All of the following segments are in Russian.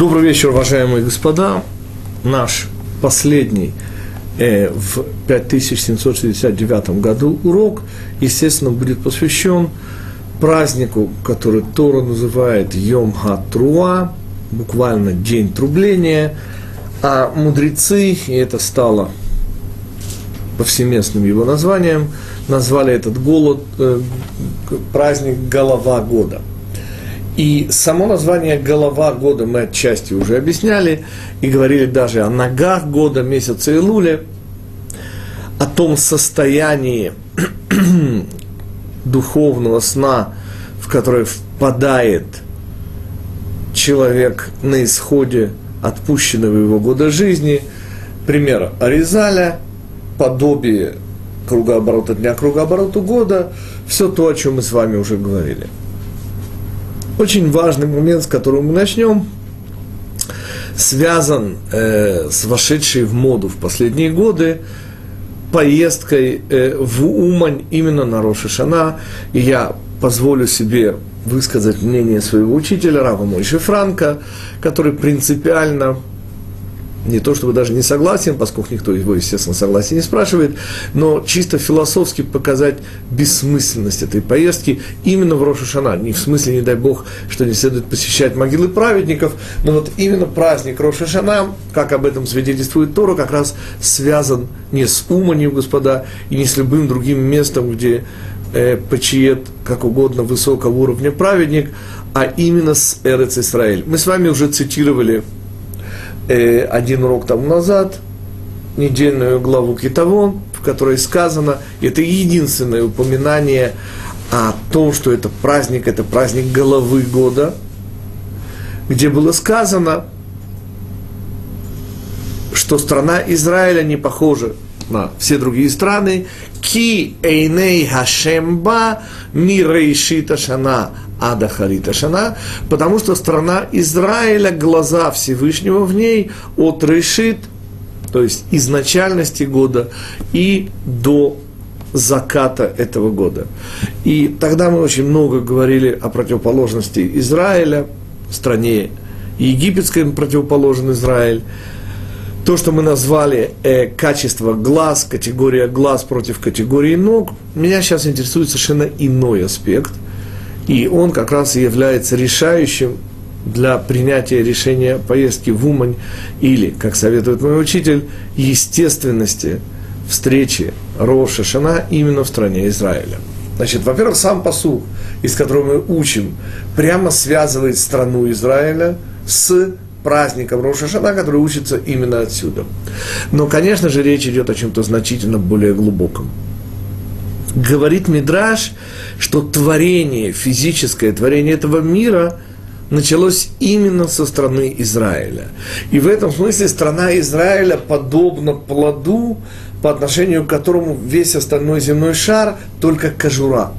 Добрый вечер, уважаемые господа. Наш последний э, в 5769 году урок, естественно, будет посвящен празднику, который Тора называет Йом Ха-Труа, буквально День трубления, а мудрецы, и это стало повсеместным его названием, назвали этот голод, э, праздник Голова года – и само название «Голова года» мы отчасти уже объясняли и говорили даже о ногах года, месяце Илуле, о том состоянии духовного сна, в которое впадает человек на исходе отпущенного его года жизни. Пример Аризаля, подобие кругооборота дня, кругооборота года, все то, о чем мы с вами уже говорили – очень важный момент, с которого мы начнем, связан э, с вошедшей в моду в последние годы поездкой э, в Умань именно на Роша Шана. И я позволю себе высказать мнение своего учителя, Рава Мойши Франка, который принципиально не то чтобы даже не согласен, поскольку никто его, естественно, согласия не спрашивает, но чисто философски показать бессмысленность этой поездки именно в Рошашана. Не в смысле, не дай бог, что не следует посещать могилы праведников, но вот именно праздник Рошашана, как об этом свидетельствует Тора, как раз связан не с Уманью, господа, и не с любым другим местом, где э, почиет, как угодно, высокого уровня праведник, а именно с Эрец Исраэль. Мы с вами уже цитировали э, один урок тому назад, недельную главу Китавон, в которой сказано, это единственное упоминание о том, что это праздник, это праздник головы года, где было сказано, что страна Израиля не похожа на все другие страны. Ки эйней хашемба мирейшита шана Ада Харита Шана, потому что страна Израиля, глаза Всевышнего в ней от Решит, то есть изначальности года и до заката этого года. И тогда мы очень много говорили о противоположности Израиля, стране египетской противоположен Израиль, то, что мы назвали э, качество глаз, категория глаз против категории ног, меня сейчас интересует совершенно иной аспект – и он как раз и является решающим для принятия решения поездки в Умань или, как советует мой учитель, естественности встречи Роша Шана именно в стране Израиля. Значит, во-первых, сам посуд, из которого мы учим, прямо связывает страну Израиля с праздником Роша Шана, который учится именно отсюда. Но, конечно же, речь идет о чем-то значительно более глубоком говорит Мидраш, что творение, физическое творение этого мира началось именно со страны Израиля. И в этом смысле страна Израиля подобна плоду, по отношению к которому весь остальной земной шар только кожура.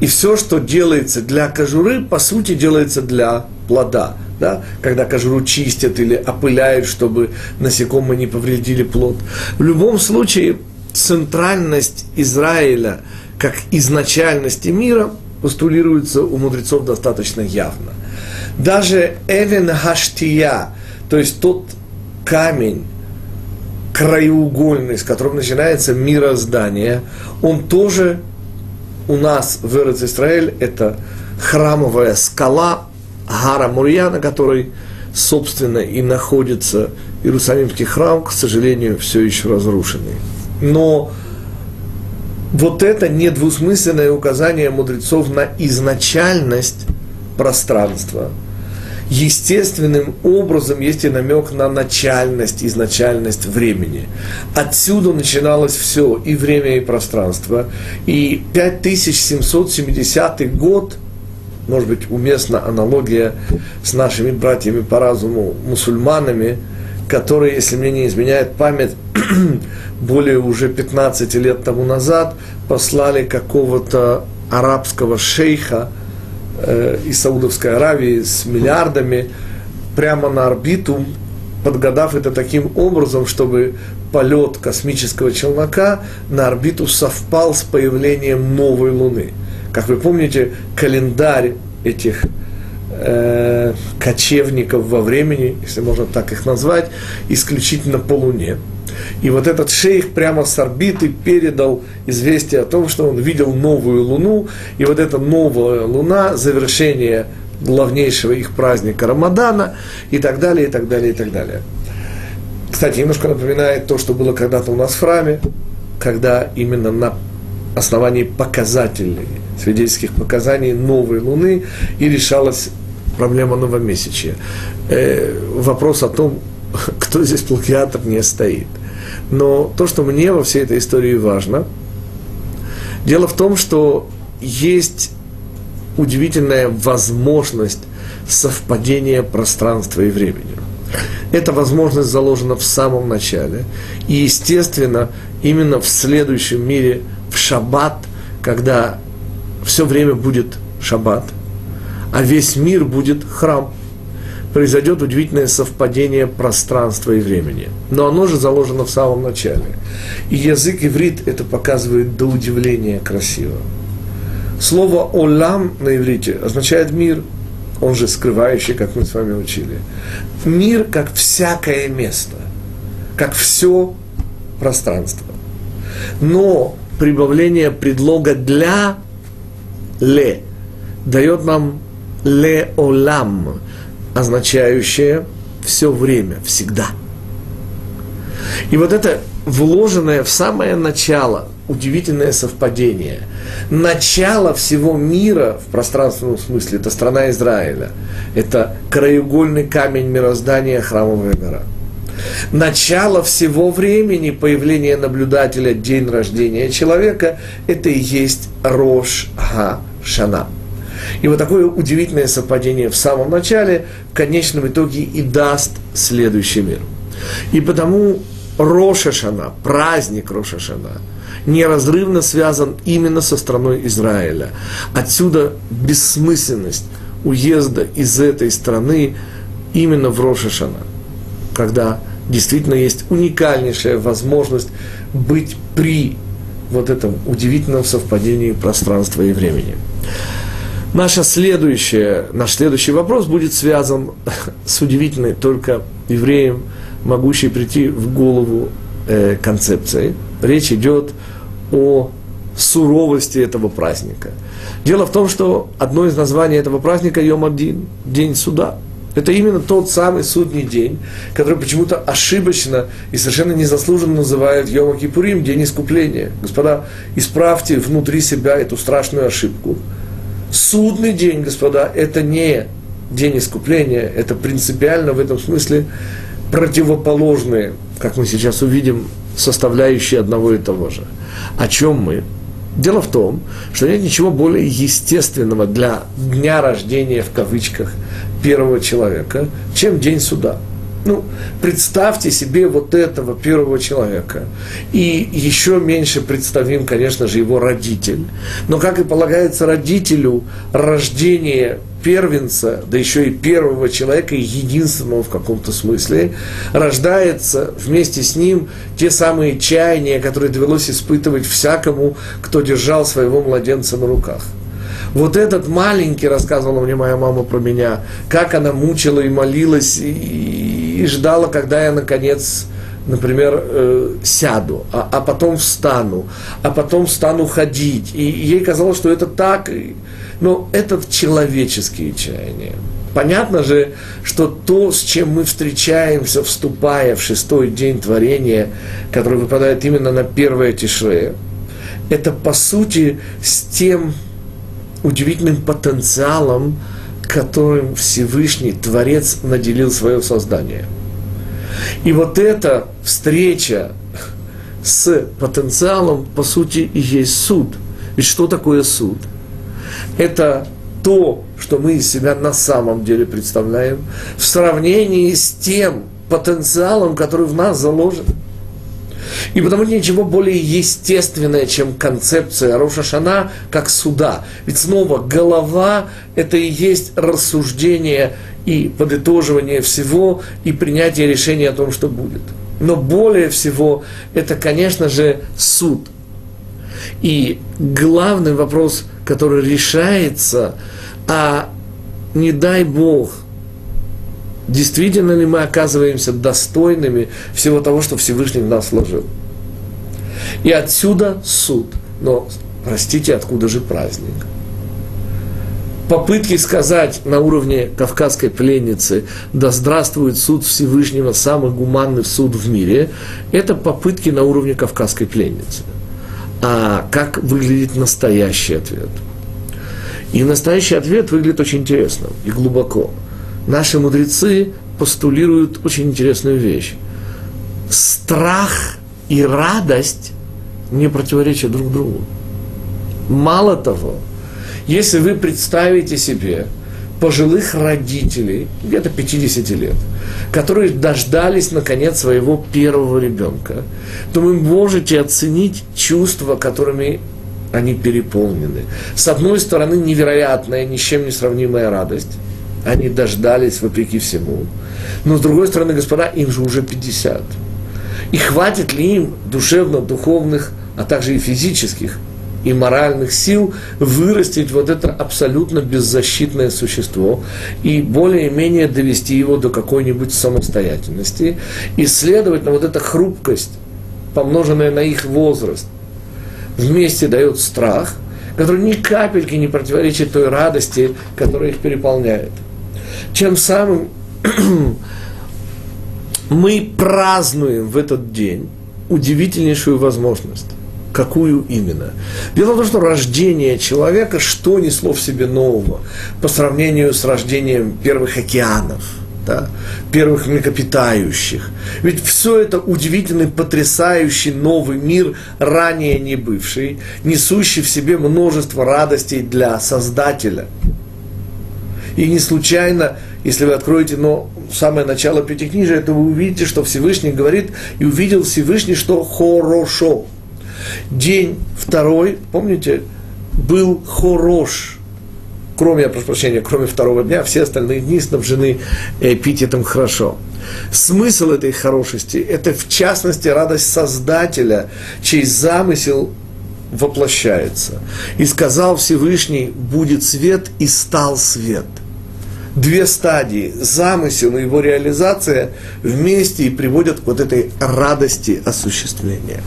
И все, что делается для кожуры, по сути, делается для плода. Да? Когда кожуру чистят или опыляют, чтобы насекомые не повредили плод. В любом случае, центральность Израиля как изначальности мира постулируется у мудрецов достаточно явно. Даже Эвен Хаштия, то есть тот камень, краеугольный, с которым начинается мироздание, он тоже у нас в Эрец Израиль, это храмовая скала Гара Мурья, на которой, собственно, и находится Иерусалимский храм, к сожалению, все еще разрушенный но вот это недвусмысленное указание мудрецов на изначальность пространства. Естественным образом есть и намек на начальность, изначальность времени. Отсюда начиналось все, и время, и пространство. И 5770 год, может быть, уместна аналогия с нашими братьями по разуму, мусульманами, которые, если мне не изменяет память, более уже 15 лет тому назад послали какого-то арабского шейха э, из Саудовской Аравии с миллиардами прямо на орбиту, подгадав это таким образом, чтобы полет космического челнока на орбиту совпал с появлением новой Луны. Как вы помните, календарь этих э, кочевников во времени, если можно так их назвать, исключительно по Луне. И вот этот шейх прямо с орбиты передал известие о том, что он видел новую Луну, и вот эта новая Луна, завершение главнейшего их праздника Рамадана, и так далее, и так далее, и так далее. Кстати, немножко напоминает то, что было когда-то у нас в храме, когда именно на основании показателей, свидетельских показаний новой Луны и решалась проблема новомесячия. Э, вопрос о том, кто здесь плагиатор, не стоит. Но то, что мне во всей этой истории важно, дело в том, что есть удивительная возможность совпадения пространства и времени. Эта возможность заложена в самом начале. И, естественно, именно в следующем мире, в шаббат, когда все время будет шаббат, а весь мир будет храм, произойдет удивительное совпадение пространства и времени. Но оно же заложено в самом начале. И язык иврит это показывает до удивления красиво. Слово «олам» на иврите означает «мир», он же скрывающий, как мы с вами учили. Мир как всякое место, как все пространство. Но прибавление предлога «для» «ле» дает нам «ле олам», означающее все время, всегда. И вот это вложенное в самое начало удивительное совпадение. Начало всего мира в пространственном смысле – это страна Израиля. Это краеугольный камень мироздания храмовая гора. Начало всего времени появления наблюдателя, день рождения человека – это и есть Рош Ха-Шана. И вот такое удивительное совпадение в самом начале в конечном итоге и даст следующий мир. И потому Рошашана, праздник Рошашана, неразрывно связан именно со страной Израиля. Отсюда бессмысленность уезда из этой страны именно в Рошашана, когда действительно есть уникальнейшая возможность быть при вот этом удивительном совпадении пространства и времени. Наша следующая, наш следующий вопрос будет связан с удивительной только евреем, могущей прийти в голову э, концепцией. Речь идет о суровости этого праздника. Дело в том, что одно из названий этого праздника – Йом-Адин, День суда. Это именно тот самый судный день, который почему-то ошибочно и совершенно незаслуженно называют Йом Кипурим, День искупления. Господа, исправьте внутри себя эту страшную ошибку – Судный день, господа, это не день искупления, это принципиально в этом смысле противоположные, как мы сейчас увидим, составляющие одного и того же. О чем мы? Дело в том, что нет ничего более естественного для дня рождения, в кавычках, первого человека, чем день суда – ну, представьте себе вот этого первого человека. И еще меньше представим, конечно же, его родитель. Но, как и полагается родителю, рождение первенца, да еще и первого человека, единственного в каком-то смысле, рождается вместе с ним те самые чаяния, которые довелось испытывать всякому, кто держал своего младенца на руках. Вот этот маленький, рассказывала мне моя мама про меня, как она мучила и молилась, и, и ждала, когда я наконец, например, э, сяду, а, а потом встану, а потом стану ходить. И ей казалось, что это так, но это человеческие чаяния. Понятно же, что то, с чем мы встречаемся, вступая в шестой день творения, который выпадает именно на первое тишре, это по сути с тем удивительным потенциалом, которым Всевышний Творец наделил свое создание. И вот эта встреча с потенциалом, по сути, и есть суд. Ведь что такое суд? Это то, что мы из себя на самом деле представляем, в сравнении с тем потенциалом, который в нас заложен – и потому ничего более естественное, чем концепция Рошашана как суда. Ведь снова голова – это и есть рассуждение и подытоживание всего, и принятие решения о том, что будет. Но более всего это, конечно же, суд. И главный вопрос, который решается, а не дай Бог, действительно ли мы оказываемся достойными всего того, что Всевышний в нас вложил. И отсюда суд. Но, простите, откуда же праздник? Попытки сказать на уровне кавказской пленницы «Да здравствует суд Всевышнего, самый гуманный суд в мире» – это попытки на уровне кавказской пленницы. А как выглядит настоящий ответ? И настоящий ответ выглядит очень интересно и глубоко. Наши мудрецы постулируют очень интересную вещь. Страх и радость не противоречат друг другу. Мало того, если вы представите себе пожилых родителей, где-то 50 лет, которые дождались, наконец, своего первого ребенка, то вы можете оценить чувства, которыми они переполнены. С одной стороны, невероятная, ни с чем не сравнимая радость. Они дождались вопреки всему. Но с другой стороны, господа, им же уже 50. И хватит ли им душевно-духовных, а также и физических и моральных сил вырастить вот это абсолютно беззащитное существо и более-менее довести его до какой-нибудь самостоятельности. И, следовательно, вот эта хрупкость, помноженная на их возраст, вместе дает страх, который ни капельки не противоречит той радости, которая их переполняет. Чем самым мы празднуем в этот день удивительнейшую возможность. Какую именно? Дело в том, что рождение человека, что несло в себе нового по сравнению с рождением первых океанов, да, первых млекопитающих. Ведь все это удивительный, потрясающий новый мир, ранее не бывший, несущий в себе множество радостей для Создателя. И не случайно, если вы откроете но самое начало Пятикнижия, то вы увидите, что Всевышний говорит, и увидел Всевышний, что хорошо. День второй, помните, был хорош. Кроме, я прошу прощения, кроме второго дня, все остальные дни снабжены эпитетом «хорошо». Смысл этой хорошести – это, в частности, радость Создателя, чей замысел воплощается. И сказал Всевышний, будет свет, и стал свет. Две стадии, замысел и его реализация вместе и приводят к вот этой радости осуществления.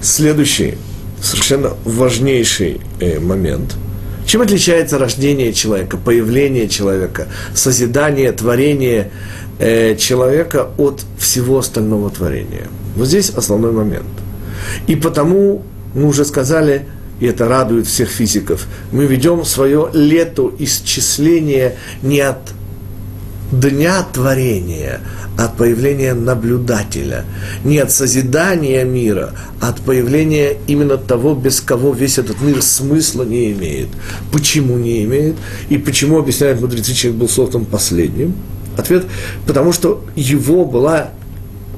Следующий, совершенно важнейший э, момент. Чем отличается рождение человека, появление человека, созидание, творение э, человека от всего остального творения? Вот здесь основной момент. И потому мы уже сказали, и это радует всех физиков, мы ведем свое лето исчисления не от дня творения, от появления наблюдателя, не от созидания мира, а от появления именно того, без кого весь этот мир смысла не имеет. Почему не имеет? И почему, объясняет мудрецы, человек был создан последним? Ответ, потому что его была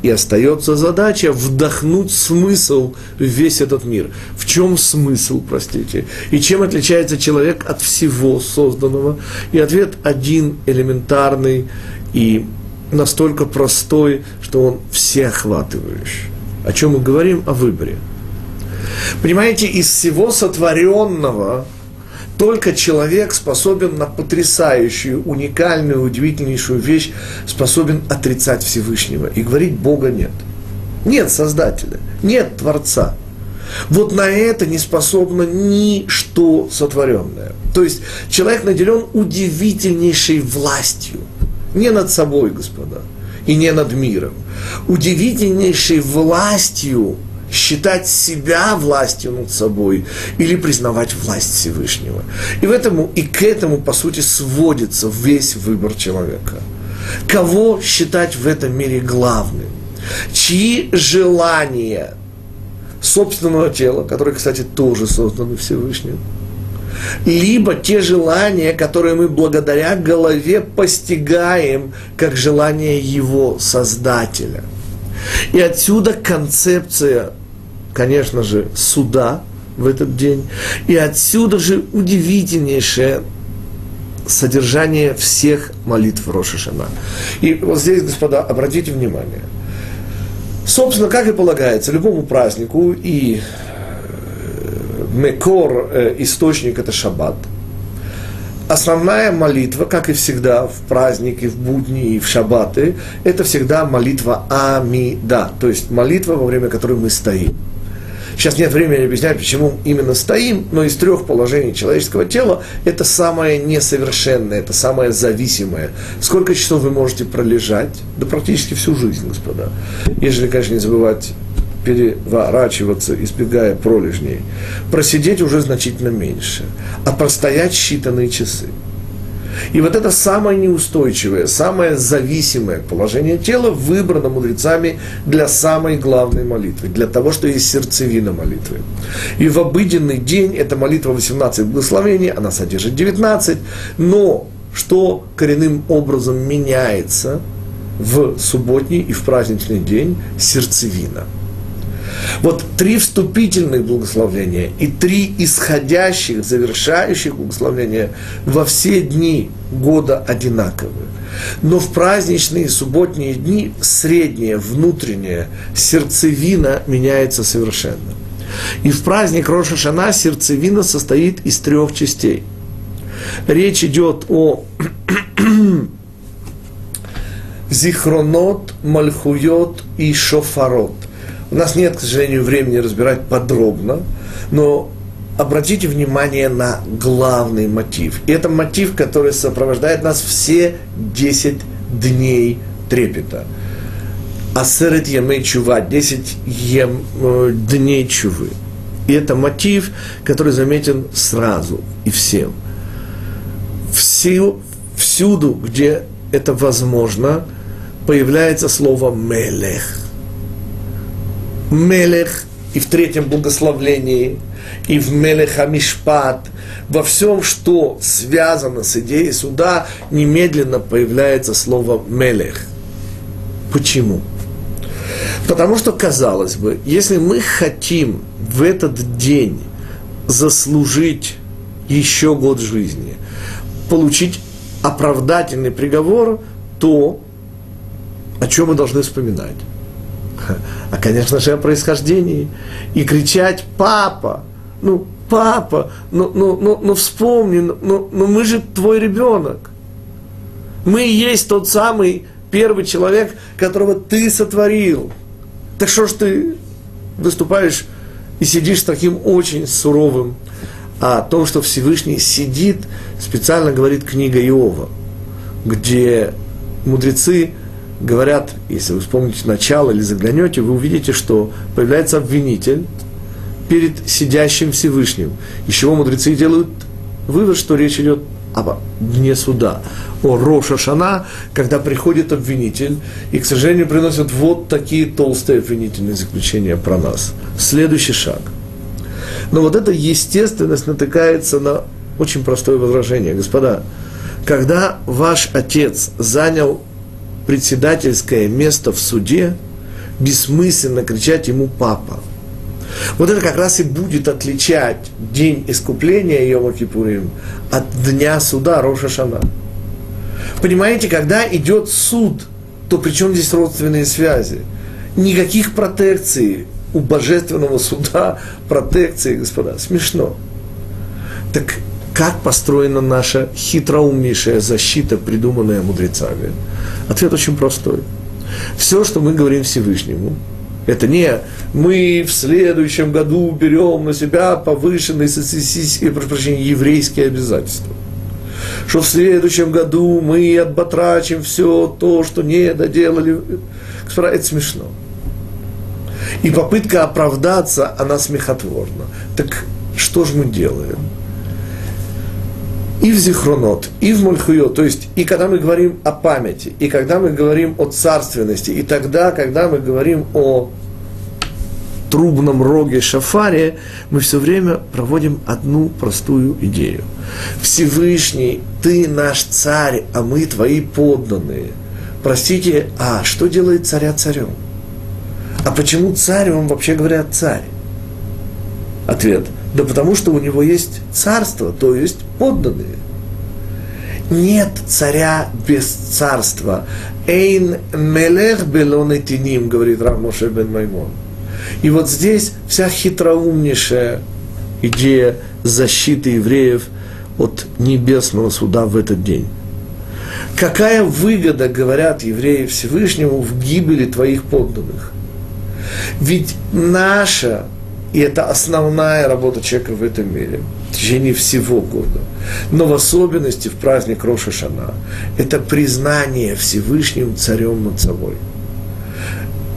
и остается задача вдохнуть смысл в весь этот мир. В чем смысл, простите? И чем отличается человек от всего созданного? И ответ один, элементарный и настолько простой, что он всеохватывающий. О чем мы говорим? О выборе. Понимаете, из всего сотворенного только человек способен на потрясающую, уникальную, удивительнейшую вещь, способен отрицать Всевышнего и говорить Бога нет. Нет Создателя, нет Творца. Вот на это не способно ничто сотворенное. То есть человек наделен удивительнейшей властью. Не над собой, господа, и не над миром. Удивительнейшей властью считать себя властью над собой или признавать власть Всевышнего. И, в этому, и к этому, по сути, сводится весь выбор человека. Кого считать в этом мире главным? Чьи желания собственного тела, которые, кстати, тоже созданы Всевышним, либо те желания, которые мы благодаря голове постигаем как желание его Создателя – и отсюда концепция, конечно же, суда в этот день. И отсюда же удивительнейшее содержание всех молитв Рошишана. И вот здесь, господа, обратите внимание. Собственно, как и полагается, любому празднику и э, мекор, э, источник – это шаббат. Основная молитва, как и всегда в праздники, в будни и в шаббаты, это всегда молитва Амида, то есть молитва, во время которой мы стоим. Сейчас нет времени объяснять, почему именно стоим, но из трех положений человеческого тела это самое несовершенное, это самое зависимое. Сколько часов вы можете пролежать? Да практически всю жизнь, господа. Ежели, конечно, не забывать переворачиваться, избегая пролежней. Просидеть уже значительно меньше, а простоять считанные часы. И вот это самое неустойчивое, самое зависимое положение тела выбрано мудрецами для самой главной молитвы, для того, что есть сердцевина молитвы. И в обыденный день эта молитва 18 благословений, она содержит 19, но что коренным образом меняется в субботний и в праздничный день сердцевина – вот три вступительных благословения и три исходящих, завершающих благословения во все дни года одинаковы. Но в праздничные субботние дни средняя, внутренняя сердцевина меняется совершенно. И в праздник Роша Шана сердцевина состоит из трех частей. Речь идет о зихронот, мальхуйот и шофарот. У нас нет, к сожалению, времени разбирать подробно, но обратите внимание на главный мотив. И это мотив, который сопровождает нас все 10 дней трепета. Асерет Ямей Чува, 10 ем, э, дней Чувы. И это мотив, который заметен сразу и всем. Всю, всюду, где это возможно, появляется слово «мелех». Мелех и в третьем благословлении, и в Мелех Амишпат, во всем, что связано с идеей суда, немедленно появляется слово Мелех. Почему? Потому что, казалось бы, если мы хотим в этот день заслужить еще год жизни, получить оправдательный приговор, то о чем мы должны вспоминать? А, конечно же, о происхождении. И кричать «папа», ну, папа, ну, ну, ну, ну вспомни, ну, ну, ну мы же твой ребенок. Мы и есть тот самый первый человек, которого ты сотворил. Так что ж ты выступаешь и сидишь таким очень суровым а о том, что Всевышний сидит, специально говорит книга Иова, где мудрецы говорят, если вы вспомните начало или заглянете, вы увидите, что появляется обвинитель перед сидящим Всевышним. Из чего мудрецы делают вывод, что речь идет об дне суда, о Роша Шана, когда приходит обвинитель, и, к сожалению, приносят вот такие толстые обвинительные заключения про нас. Следующий шаг. Но вот эта естественность натыкается на очень простое возражение. Господа, когда ваш отец занял председательское место в суде, бессмысленно кричать ему «папа». Вот это как раз и будет отличать день искупления Йома Кипурим от дня суда Роша Шана. Понимаете, когда идет суд, то при чем здесь родственные связи? Никаких протекций у божественного суда, протекции, господа, смешно. Так как построена наша хитроумнейшая защита, придуманная мудрецами? Ответ очень простой. Все, что мы говорим Всевышнему, это не мы в следующем году берем на себя повышенные социалистические, прошу прощения, еврейские обязательства. Что в следующем году мы отбатрачим все то, что не доделали. Это смешно. И попытка оправдаться, она смехотворна. Так что же мы делаем? И в зихронот, и в мульхуйот, то есть и когда мы говорим о памяти, и когда мы говорим о царственности, и тогда, когда мы говорим о трубном роге шафаре, мы все время проводим одну простую идею. Всевышний, ты наш царь, а мы твои подданные. Простите, а что делает царя царем? А почему царь, он вообще говоря царь? Ответ – да потому что у него есть царство, то есть подданные. Нет царя без царства. Эйн мелех белонетиним, говорит Рав Моше бен Маймон. И вот здесь вся хитроумнейшая идея защиты евреев от небесного суда в этот день. Какая выгода, говорят евреи Всевышнему, в гибели твоих подданных? Ведь наша, и это основная работа человека в этом мире, в течение всего года, но в особенности в праздник Роша Шана, это признание Всевышним царем над собой.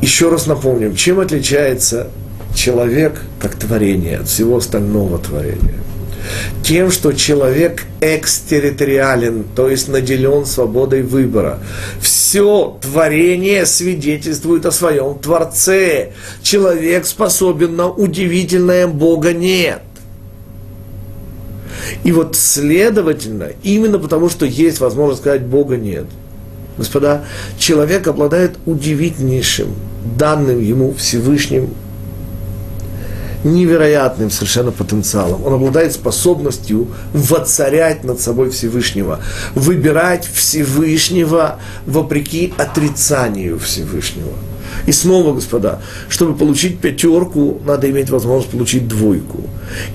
Еще раз напомним, чем отличается человек как творение от всего остального творения – тем, что человек экстерриториален, то есть наделен свободой выбора. Все творение свидетельствует о своем Творце. Человек способен на удивительное, Бога нет. И вот, следовательно, именно потому, что есть возможность сказать Бога нет, господа, человек обладает удивительнейшим, данным ему Всевышним невероятным совершенно потенциалом. Он обладает способностью воцарять над собой Всевышнего, выбирать Всевышнего вопреки отрицанию Всевышнего. И снова, господа, чтобы получить пятерку, надо иметь возможность получить двойку.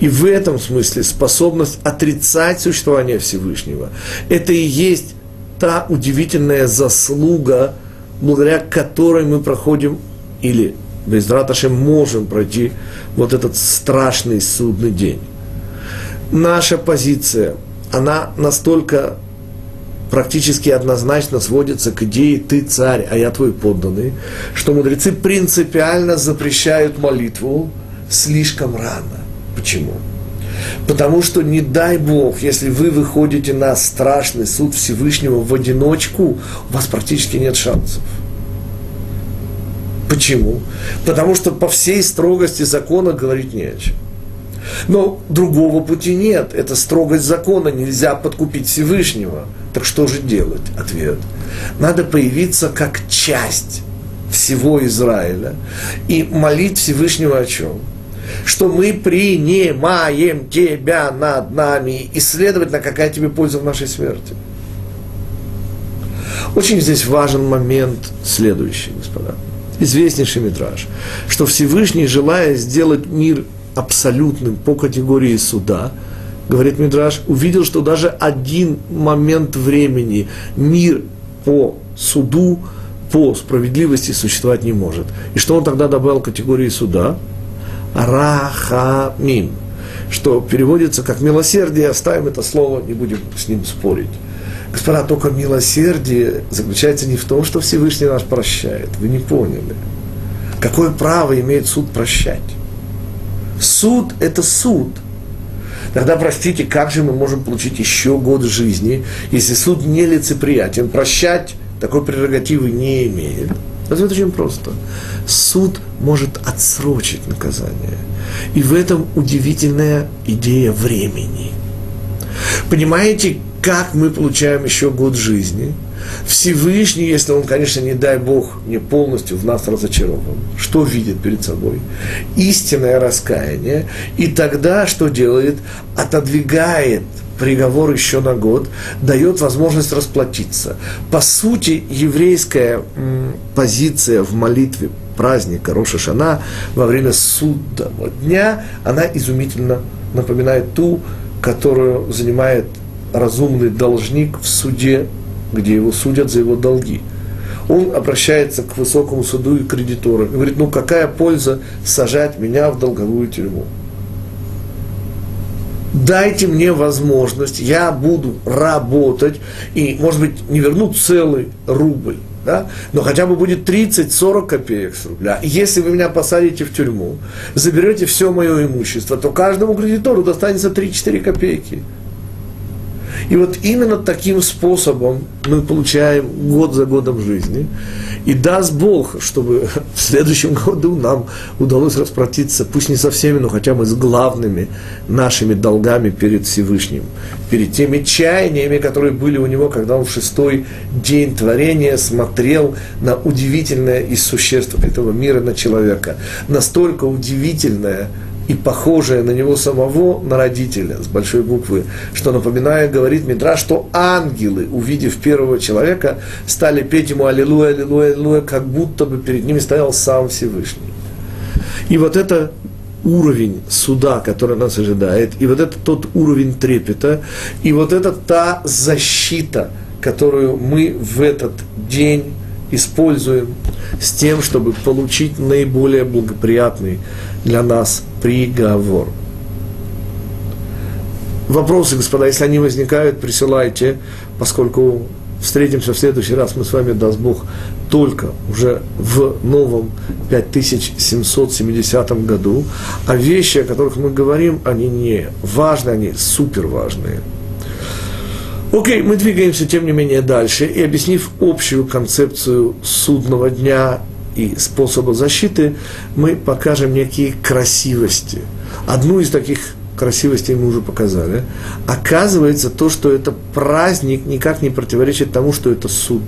И в этом смысле способность отрицать существование Всевышнего, это и есть та удивительная заслуга, благодаря которой мы проходим или без Раташем можем пройти вот этот страшный судный день. Наша позиция, она настолько практически однозначно сводится к идее «ты царь, а я твой подданный», что мудрецы принципиально запрещают молитву слишком рано. Почему? Потому что не дай Бог, если вы выходите на страшный суд Всевышнего в одиночку, у вас практически нет шансов. Почему? Потому что по всей строгости закона говорить не о чем. Но другого пути нет. Это строгость закона. Нельзя подкупить Всевышнего. Так что же делать? Ответ. Надо появиться как часть всего Израиля и молить Всевышнего о чем? Что мы принимаем тебя над нами, и, следовательно, какая тебе польза в нашей смерти. Очень здесь важен момент следующий, господа известнейший метраж, что Всевышний, желая сделать мир абсолютным по категории суда, говорит Мидраш, увидел, что даже один момент времени мир по суду, по справедливости существовать не может. И что он тогда добавил категории суда? Рахамим, что переводится как милосердие, оставим это слово, не будем с ним спорить. Господа, только милосердие заключается не в том, что Всевышний нас прощает. Вы не поняли. Какое право имеет суд прощать? Суд – это суд. Тогда, простите, как же мы можем получить еще год жизни, если суд нелицеприятен? Прощать такой прерогативы не имеет. Это очень просто. Суд может отсрочить наказание. И в этом удивительная идея времени. Понимаете, как мы получаем еще год жизни. Всевышний, если он, конечно, не дай Бог, не полностью в нас разочарован, что видит перед собой? Истинное раскаяние. И тогда что делает? Отодвигает приговор еще на год, дает возможность расплатиться. По сути, еврейская позиция в молитве праздника Роша Шана во время судного дня, она изумительно напоминает ту, которую занимает разумный должник в суде, где его судят за его долги. Он обращается к высокому суду и кредиторам и говорит, ну какая польза сажать меня в долговую тюрьму? Дайте мне возможность, я буду работать и, может быть, не верну целый рубль, да? но хотя бы будет 30-40 копеек с рубля. Если вы меня посадите в тюрьму, заберете все мое имущество, то каждому кредитору достанется 3-4 копейки. И вот именно таким способом мы получаем год за годом жизни. И даст Бог, чтобы в следующем году нам удалось расплатиться, пусть не со всеми, но хотя бы с главными нашими долгами перед Всевышним, перед теми чаяниями, которые были у него, когда он в шестой день творения смотрел на удивительное из существ этого мира, на человека. Настолько удивительное, и похожее на него самого, на родителя, с большой буквы, что, напоминает, говорит Мидра, что ангелы, увидев первого человека, стали петь ему «Аллилуйя, Аллилуйя, Аллилуйя», как будто бы перед ними стоял сам Всевышний. И вот это уровень суда, который нас ожидает, и вот это тот уровень трепета, и вот это та защита, которую мы в этот день используем с тем, чтобы получить наиболее благоприятный для нас приговор. Вопросы, господа, если они возникают, присылайте, поскольку встретимся в следующий раз, мы с вами, даст Бог, только уже в новом 5770 году, а вещи, о которых мы говорим, они не важны, они супер важные. Окей, мы двигаемся, тем не менее, дальше, и объяснив общую концепцию судного дня и способа защиты, мы покажем некие красивости. Одну из таких красивостей мы уже показали. Оказывается, то, что это праздник, никак не противоречит тому, что это суд.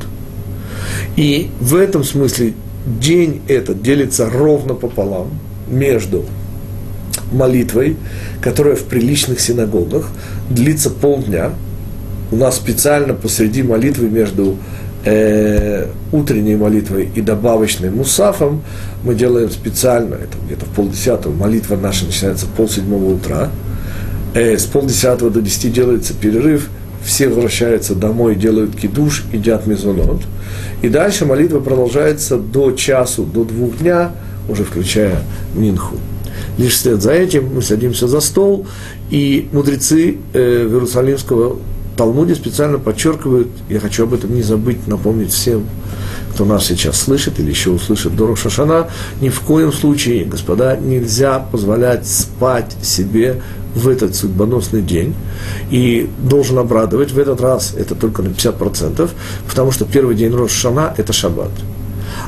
И в этом смысле день этот делится ровно пополам между молитвой, которая в приличных синагогах длится полдня. У нас специально посреди молитвы между э, утренней молитвой и добавочной мусафом мы делаем специально, это где-то в полдесятого, молитва наша начинается в полседьмого утра, э, с полдесятого до десяти делается перерыв, все возвращаются домой, делают кидуш, едят мезонот. И дальше молитва продолжается до часу, до двух дня, уже включая Минху. Лишь вслед за этим мы садимся за стол, и мудрецы э, Иерусалимского Талмуде специально подчеркивают, я хочу об этом не забыть, напомнить всем, кто нас сейчас слышит или еще услышит Дорог Шашана, ни в коем случае, господа, нельзя позволять спать себе в этот судьбоносный день. И должен обрадовать, в этот раз это только на 50%, потому что первый день Рошана – это шаббат.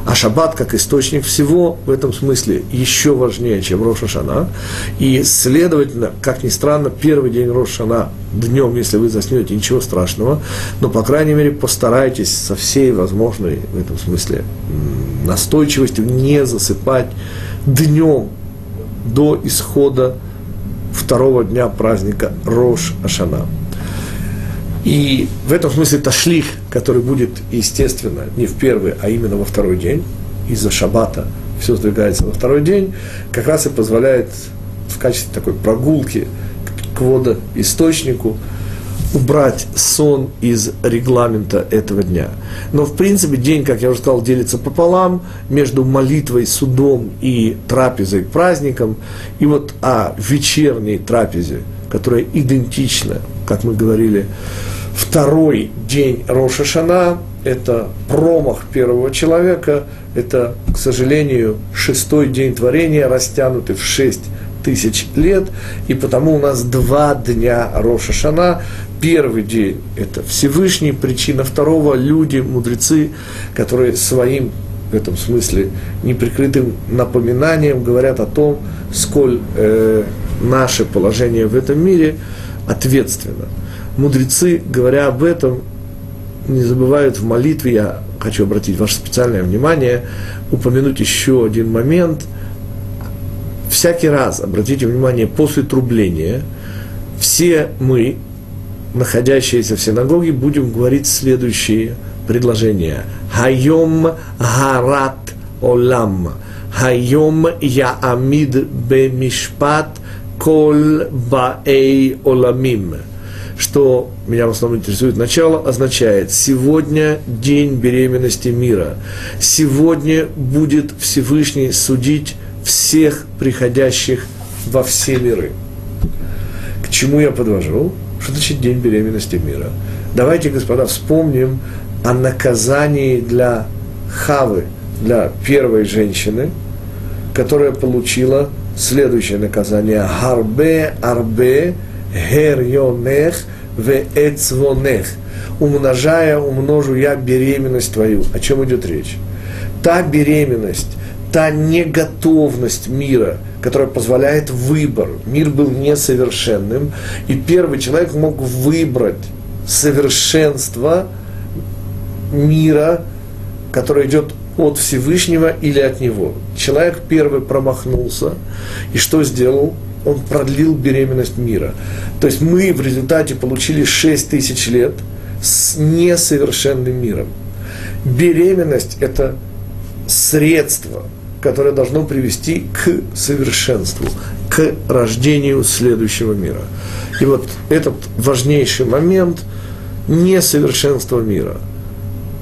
А шаббат, как источник всего, в этом смысле еще важнее, чем Рошашана. И, следовательно, как ни странно, первый день Рошашана днем, если вы заснете, ничего страшного, но, по крайней мере, постарайтесь со всей возможной, в этом смысле, настойчивостью не засыпать днем до исхода второго дня праздника Рош Ашана. И в этом смысле ташлих, который будет, естественно, не в первый, а именно во второй день, из-за шаббата все сдвигается во второй день, как раз и позволяет в качестве такой прогулки к водоисточнику убрать сон из регламента этого дня. Но, в принципе, день, как я уже сказал, делится пополам между молитвой, судом и трапезой, праздником. И вот о вечерней трапезе, которая идентична, как мы говорили, второй день Рошашана – это промах первого человека, это, к сожалению, шестой день творения, растянутый в шесть тысяч лет, и потому у нас два дня Роша. Первый день – это Всевышний, причина второго – люди, мудрецы, которые своим, в этом смысле, неприкрытым напоминанием говорят о том, сколь э, наше положение в этом мире ответственно. Мудрецы, говоря об этом, не забывают в молитве, я хочу обратить ваше специальное внимание, упомянуть еще один момент – всякий раз, обратите внимание, после трубления, все мы, находящиеся в синагоге, будем говорить следующие предложения. Хайом гарат олам. Хайом я амид бемишпат кол баэй оламим. Что меня в основном интересует начало, означает сегодня день беременности мира. Сегодня будет Всевышний судить всех приходящих во все миры. К чему я подвожу? Что значит день беременности мира? Давайте, господа, вспомним о наказании для Хавы, для первой женщины, которая получила следующее наказание. Харбе арбе герьонех ве эцвонех. Умножая, умножу я беременность твою. О чем идет речь? Та беременность, та неготовность мира, которая позволяет выбор. Мир был несовершенным, и первый человек мог выбрать совершенство мира, которое идет от Всевышнего или от него. Человек первый промахнулся, и что сделал? Он продлил беременность мира. То есть мы в результате получили 6 тысяч лет с несовершенным миром. Беременность – это средство – которое должно привести к совершенству, к рождению следующего мира. И вот этот важнейший момент несовершенства мира,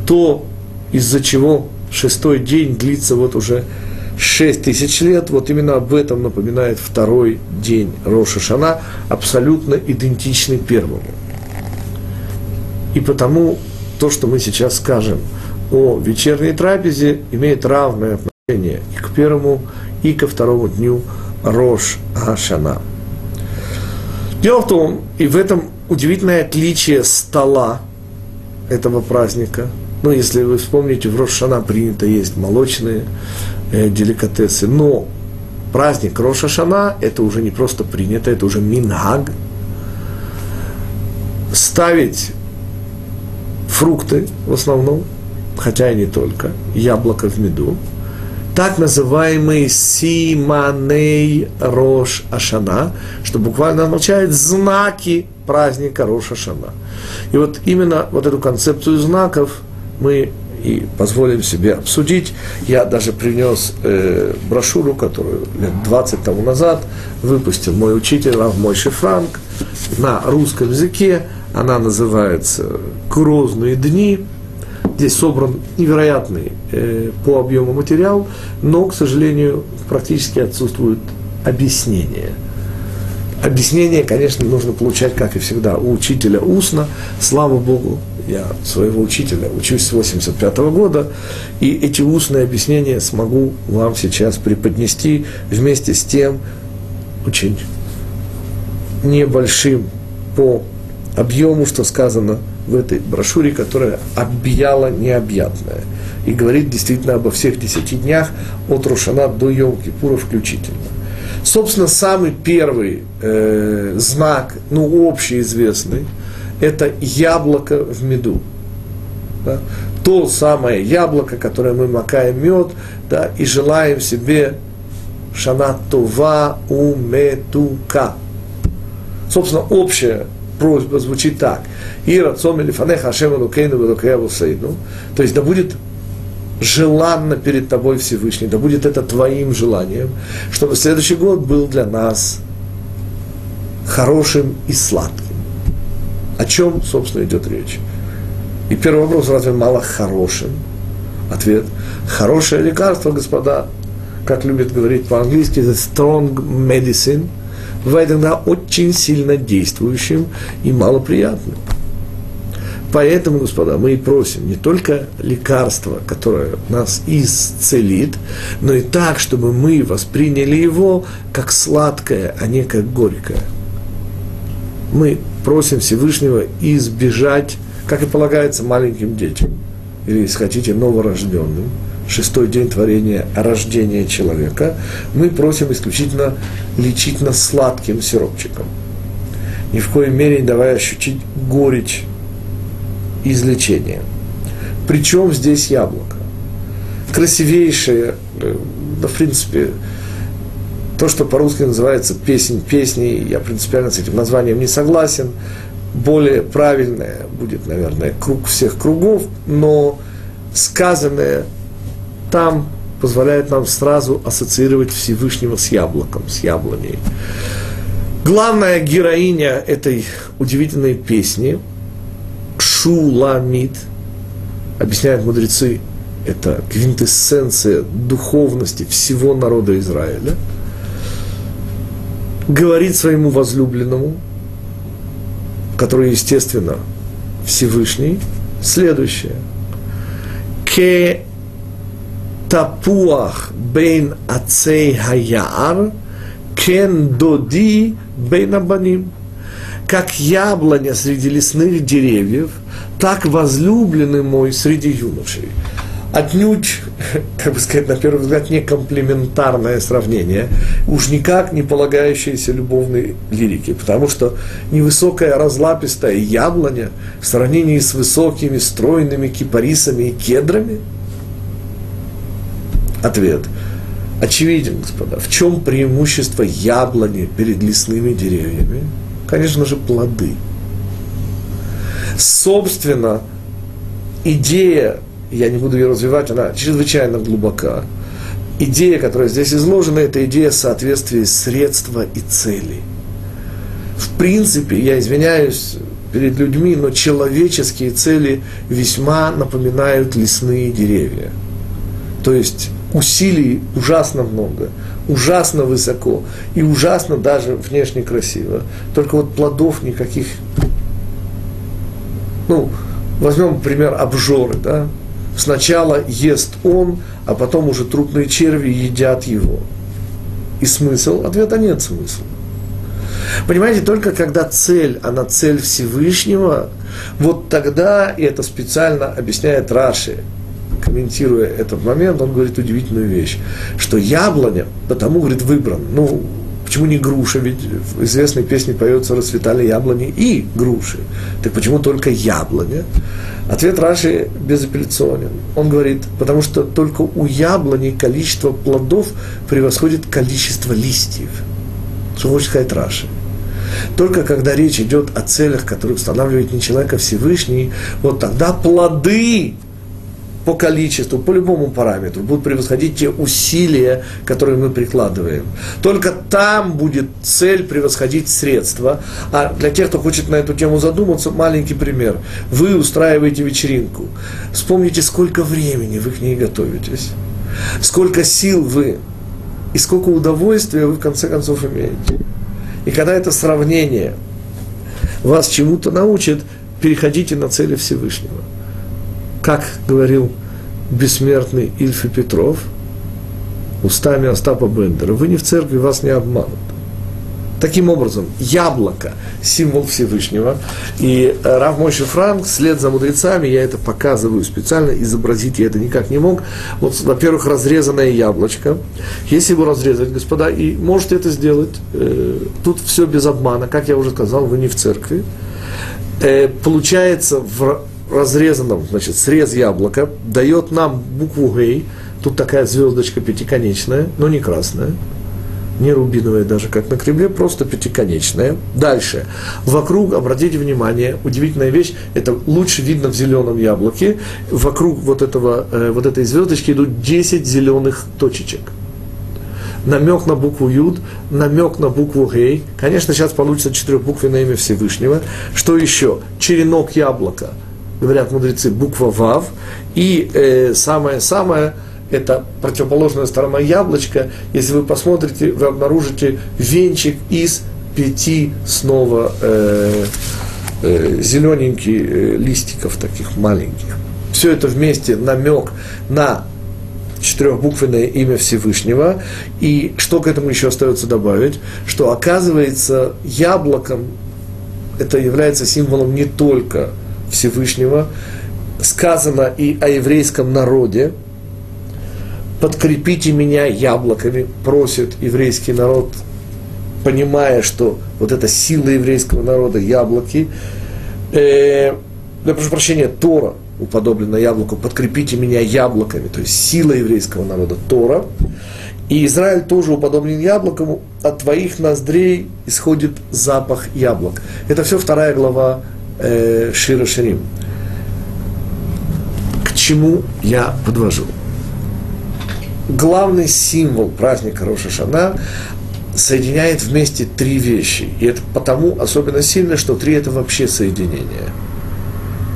то, из-за чего шестой день длится вот уже шесть тысяч лет, вот именно об этом напоминает второй день Роша Шана, абсолютно идентичный первому. И потому то, что мы сейчас скажем о вечерней трапезе, имеет равное отношение и к первому, и ко второму дню Рош Ашана. Дело в том, и в этом удивительное отличие стола этого праздника. Ну, если вы вспомните, в Рошана принято есть молочные э, деликатесы, но праздник Роша Шана это уже не просто принято, это уже мингаг. Ставить фрукты в основном, хотя и не только, яблоко в меду, так называемый Симаней Рош Ашана, что буквально означает знаки праздника Рош Ашана. И вот именно вот эту концепцию знаков мы и позволим себе обсудить. Я даже принес э, брошюру, которую лет 20 тому назад выпустил мой учитель Рав Мойши Франк на русском языке. Она называется «Грозные дни». Здесь собран невероятный э, по объему материал, но, к сожалению, практически отсутствует объяснение. Объяснение, конечно, нужно получать, как и всегда, у учителя устно. Слава Богу, я своего учителя учусь с 85 года, и эти устные объяснения смогу вам сейчас преподнести вместе с тем очень небольшим по объему, что сказано в этой брошюре, которая объяла необъятное. И говорит действительно обо всех десяти днях от Рушана до Йом-Кипура включительно. Собственно, самый первый э, знак, ну, общеизвестный, это яблоко в меду. Да? То самое яблоко, которое мы макаем мед, да, и желаем себе шана това уметука. Собственно, общая просьба звучит так. И рацом или фанеха Ашем. То есть да будет желанно перед тобой Всевышний, да будет это твоим желанием, чтобы следующий год был для нас хорошим и сладким. О чем, собственно, идет речь? И первый вопрос, разве мало хорошим? Ответ. Хорошее лекарство, господа, как любят говорить по-английски, это strong medicine – бывает иногда очень сильно действующим и малоприятным. Поэтому, господа, мы и просим не только лекарство, которое нас исцелит, но и так, чтобы мы восприняли его как сладкое, а не как горькое. Мы просим Всевышнего избежать, как и полагается маленьким детям, или, если хотите, новорожденным, шестой день творения рождения человека, мы просим исключительно лечить нас сладким сиропчиком. Ни в коей мере не давая ощутить горечь излечения. Причем здесь яблоко. Красивейшее, э, да, в принципе, то, что по-русски называется песнь песней, я принципиально с этим названием не согласен. Более правильное будет, наверное, круг всех кругов, но сказанное там позволяет нам сразу ассоциировать Всевышнего с яблоком, с яблоней. Главная героиня этой удивительной песни Шуламид, объясняют мудрецы, это квинтэссенция духовности всего народа Израиля, говорит своему возлюбленному, который, естественно, Всевышний, следующее. Ке тапуах бейн ацей хаяр, кен доди бейн абаним. Как яблоня среди лесных деревьев, так возлюбленный мой среди юношей. Отнюдь, как бы сказать, на первый взгляд, не комплементарное сравнение, уж никак не полагающееся любовной лирике, потому что невысокая разлапистая яблоня в сравнении с высокими стройными кипарисами и кедрами – Ответ. Очевиден, господа. В чем преимущество яблони перед лесными деревьями? Конечно же, плоды. Собственно, идея, я не буду ее развивать, она чрезвычайно глубока. идея, которая здесь изложена, это идея соответствия средства и цели. В принципе, я извиняюсь перед людьми, но человеческие цели весьма напоминают лесные деревья. То есть усилий ужасно много, ужасно высоко и ужасно даже внешне красиво. Только вот плодов никаких. Ну, возьмем пример обжоры, да? Сначала ест он, а потом уже трупные черви едят его. И смысл? Ответа нет смысла. Понимаете, только когда цель, она цель Всевышнего, вот тогда, и это специально объясняет Раши, комментируя этот момент, он говорит удивительную вещь, что яблоня, потому, говорит, выбран. Ну, почему не груша? Ведь в известной песне поется «Расцветали яблони и груши». Так почему только яблоня? Ответ Раши безапелляционен. Он говорит, потому что только у яблони количество плодов превосходит количество листьев. Что хочет сказать Раши? Только когда речь идет о целях, которые устанавливает не человек, а Всевышний, вот тогда плоды по количеству, по любому параметру будут превосходить те усилия, которые мы прикладываем. Только там будет цель превосходить средства. А для тех, кто хочет на эту тему задуматься, маленький пример. Вы устраиваете вечеринку. Вспомните, сколько времени вы к ней готовитесь. Сколько сил вы и сколько удовольствия вы в конце концов имеете. И когда это сравнение вас чему-то научит, переходите на цели Всевышнего – как говорил бессмертный Ильфи Петров, устами Остапа Бендера, вы не в церкви, вас не обманут. Таким образом, яблоко – символ Всевышнего. И Рав Мойши Франк, вслед за мудрецами, я это показываю специально, изобразить я это никак не мог. Вот, во-первых, разрезанное яблочко. Если его разрезать, господа, и можете это сделать, э, тут все без обмана, как я уже сказал, вы не в церкви. Э, получается в разрезанном, значит, срез яблока дает нам букву Гей, тут такая звездочка пятиконечная, но не красная, не рубиновая даже, как на Кремле, просто пятиконечная. Дальше. Вокруг, обратите внимание, удивительная вещь, это лучше видно в зеленом яблоке, вокруг вот, этого, э, вот этой звездочки идут 10 зеленых точечек. Намек на букву Юд, намек на букву Гей. Конечно, сейчас получится четырехбуквенное имя Всевышнего. Что еще? Черенок яблока – говорят мудрецы, буква Вав, и э, самое-самое, это противоположная сторона яблочка, если вы посмотрите, вы обнаружите венчик из пяти снова э, э, зелененьких э, листиков таких маленьких. Все это вместе намек на четырехбуквенное имя Всевышнего. И что к этому еще остается добавить? Что оказывается яблоком это является символом не только Всевышнего, сказано и о еврейском народе, подкрепите меня яблоками, просит еврейский народ, понимая, что вот эта сила еврейского народа, яблоки, э, я прошу прощения, Тора уподоблена яблоку, подкрепите меня яблоками, то есть сила еврейского народа, Тора. И Израиль тоже уподоблен яблокам, от твоих ноздрей исходит запах яблок. Это все вторая глава э, Шира Ширим. К чему я подвожу? Главный символ праздника Роша Шана соединяет вместе три вещи. И это потому особенно сильно, что три – это вообще соединение.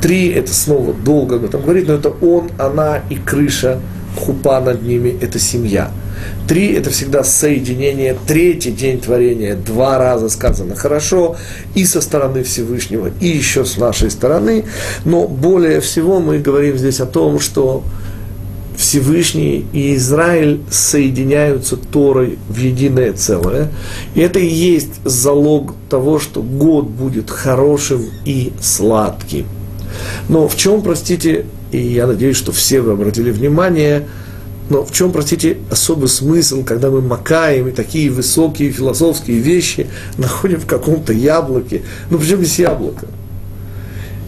Три – это снова долго об этом говорить, но это он, она и крыша, хупа над ними – это семья – Три – это всегда соединение. Третий день творения два раза сказано хорошо и со стороны Всевышнего, и еще с нашей стороны. Но более всего мы говорим здесь о том, что Всевышний и Израиль соединяются Торой в единое целое. И это и есть залог того, что год будет хорошим и сладким. Но в чем, простите, и я надеюсь, что все вы обратили внимание – но в чем, простите, особый смысл, когда мы макаем и такие высокие философские вещи находим в каком-то яблоке? Ну, причем здесь яблоко?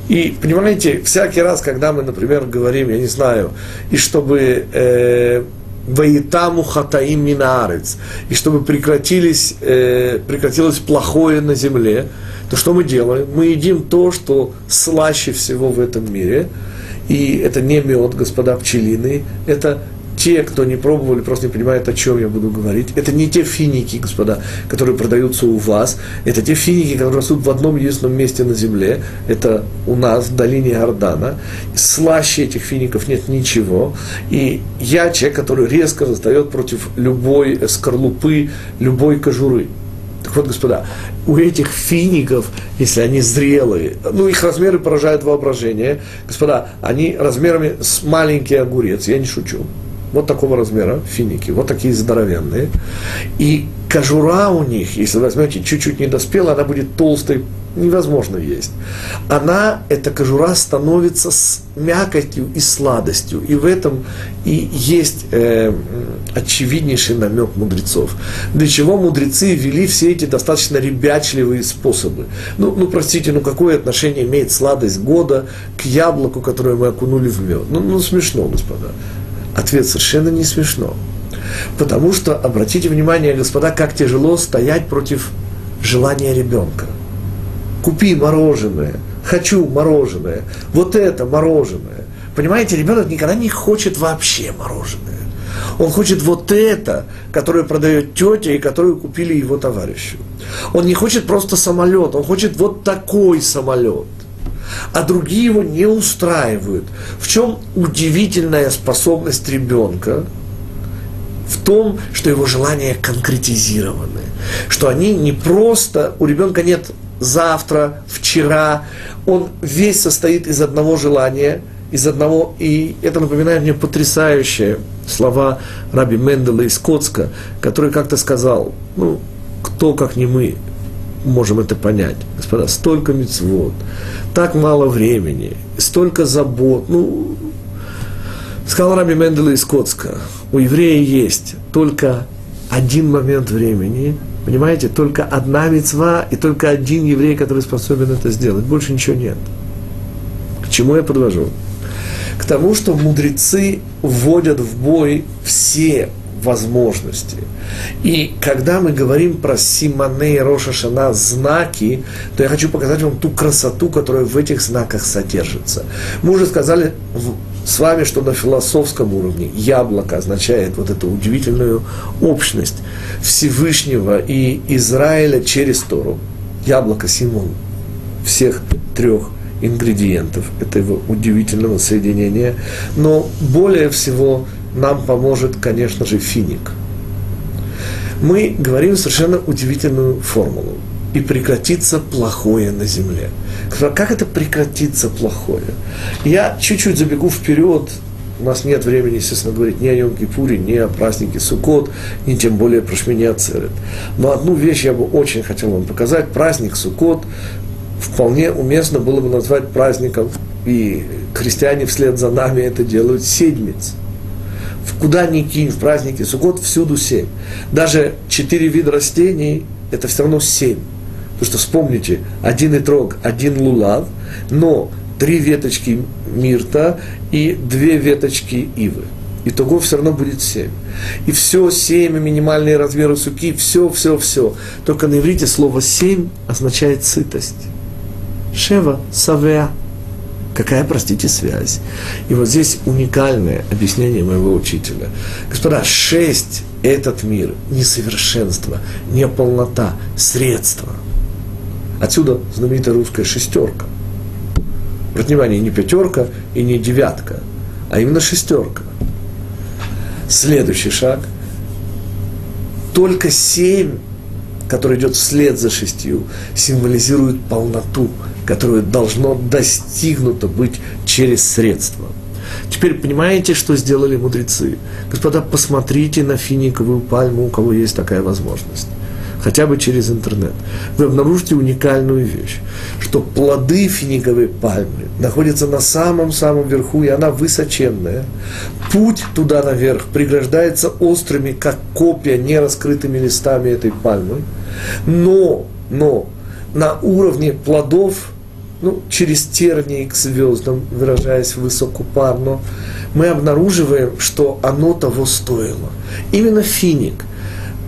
И, понимаете, всякий раз, когда мы, например, говорим, я не знаю, и чтобы э, Ваитаму хатаим минаарец, и чтобы прекратились, э, прекратилось плохое на земле, то что мы делаем? Мы едим то, что слаще всего в этом мире, и это не мед, господа пчелины, это те, кто не пробовали, просто не понимают, о чем я буду говорить. Это не те финики, господа, которые продаются у вас. Это те финики, которые растут в одном единственном месте на земле. Это у нас, в долине Иордана. Слаще этих фиников нет ничего. И я человек, который резко раздает против любой скорлупы, любой кожуры. Вот, господа, у этих фиников, если они зрелые, ну, их размеры поражают воображение. Господа, они размерами с маленький огурец, я не шучу. Вот такого размера финики, вот такие здоровенные. И кожура у них, если возьмете, чуть-чуть не доспела, она будет толстой невозможно есть. Она, эта кожура, становится с мякотью и сладостью. И в этом и есть э, очевиднейший намек мудрецов. Для чего мудрецы ввели все эти достаточно ребячливые способы. Ну, ну простите, ну какое отношение имеет сладость года к яблоку, которое мы окунули в мед? Ну, ну смешно, господа. Ответ совершенно не смешно. Потому что, обратите внимание, господа, как тяжело стоять против желания ребенка – купи мороженое, хочу мороженое, вот это мороженое. Понимаете, ребенок никогда не хочет вообще мороженое. Он хочет вот это, которое продает тетя и которую купили его товарищу. Он не хочет просто самолет, он хочет вот такой самолет. А другие его не устраивают. В чем удивительная способность ребенка? В том, что его желания конкретизированы. Что они не просто, у ребенка нет завтра, вчера. Он весь состоит из одного желания, из одного, и это напоминает мне потрясающие слова Раби Мендела из Коцка, который как-то сказал, ну, кто, как не мы, можем это понять. Господа, столько мецвод, так мало времени, столько забот. Ну, сказал Раби Мендела из Коцка, у еврея есть только один момент времени – Понимаете, только одна мецва и только один еврей, который способен это сделать. Больше ничего нет. К чему я подвожу? К тому, что мудрецы вводят в бой все возможности. И когда мы говорим про Симоне и Роша Шана знаки, то я хочу показать вам ту красоту, которая в этих знаках содержится. Мы уже сказали с вами, что на философском уровне яблоко означает вот эту удивительную общность Всевышнего и Израиля через Тору. Яблоко – символ всех трех ингредиентов этого удивительного соединения. Но более всего нам поможет, конечно же, финик. Мы говорим совершенно удивительную формулу. И прекратится плохое на земле. Как это прекратится плохое? Я чуть-чуть забегу вперед, у нас нет времени, естественно, говорить ни о Йом-Кипуре, ни о празднике Суккот, ни тем более про Шмини Ацерет. Но одну вещь я бы очень хотел вам показать. Праздник Суккот вполне уместно было бы назвать праздником, и христиане вслед за нами это делают, седмиц. В куда ни кинь в празднике Суккот, всюду семь. Даже четыре вида растений – это все равно семь. Потому что вспомните, один итрог, один лулав, но три веточки мирта и две веточки ивы. Итого все равно будет семь. И все семь, минимальные размеры суки, все, все, все. Только на иврите слово семь означает сытость. Шева, савеа. Какая, простите, связь? И вот здесь уникальное объяснение моего учителя. Господа, шесть – этот мир, несовершенство, неполнота, средство. Отсюда знаменитая русская шестерка. Обратите внимание, не пятерка и не девятка, а именно шестерка. Следующий шаг. Только семь, который идет вслед за шестью, символизирует полноту, которую должно достигнуто быть через средства. Теперь понимаете, что сделали мудрецы? Господа, посмотрите на финиковую пальму, у кого есть такая возможность хотя бы через интернет, вы обнаружите уникальную вещь, что плоды финиковой пальмы находятся на самом-самом верху, и она высоченная. Путь туда наверх преграждается острыми, как копья, нераскрытыми листами этой пальмы. Но, но на уровне плодов ну, через тернии к звездам, выражаясь высокопарно, мы обнаруживаем, что оно того стоило. Именно финик –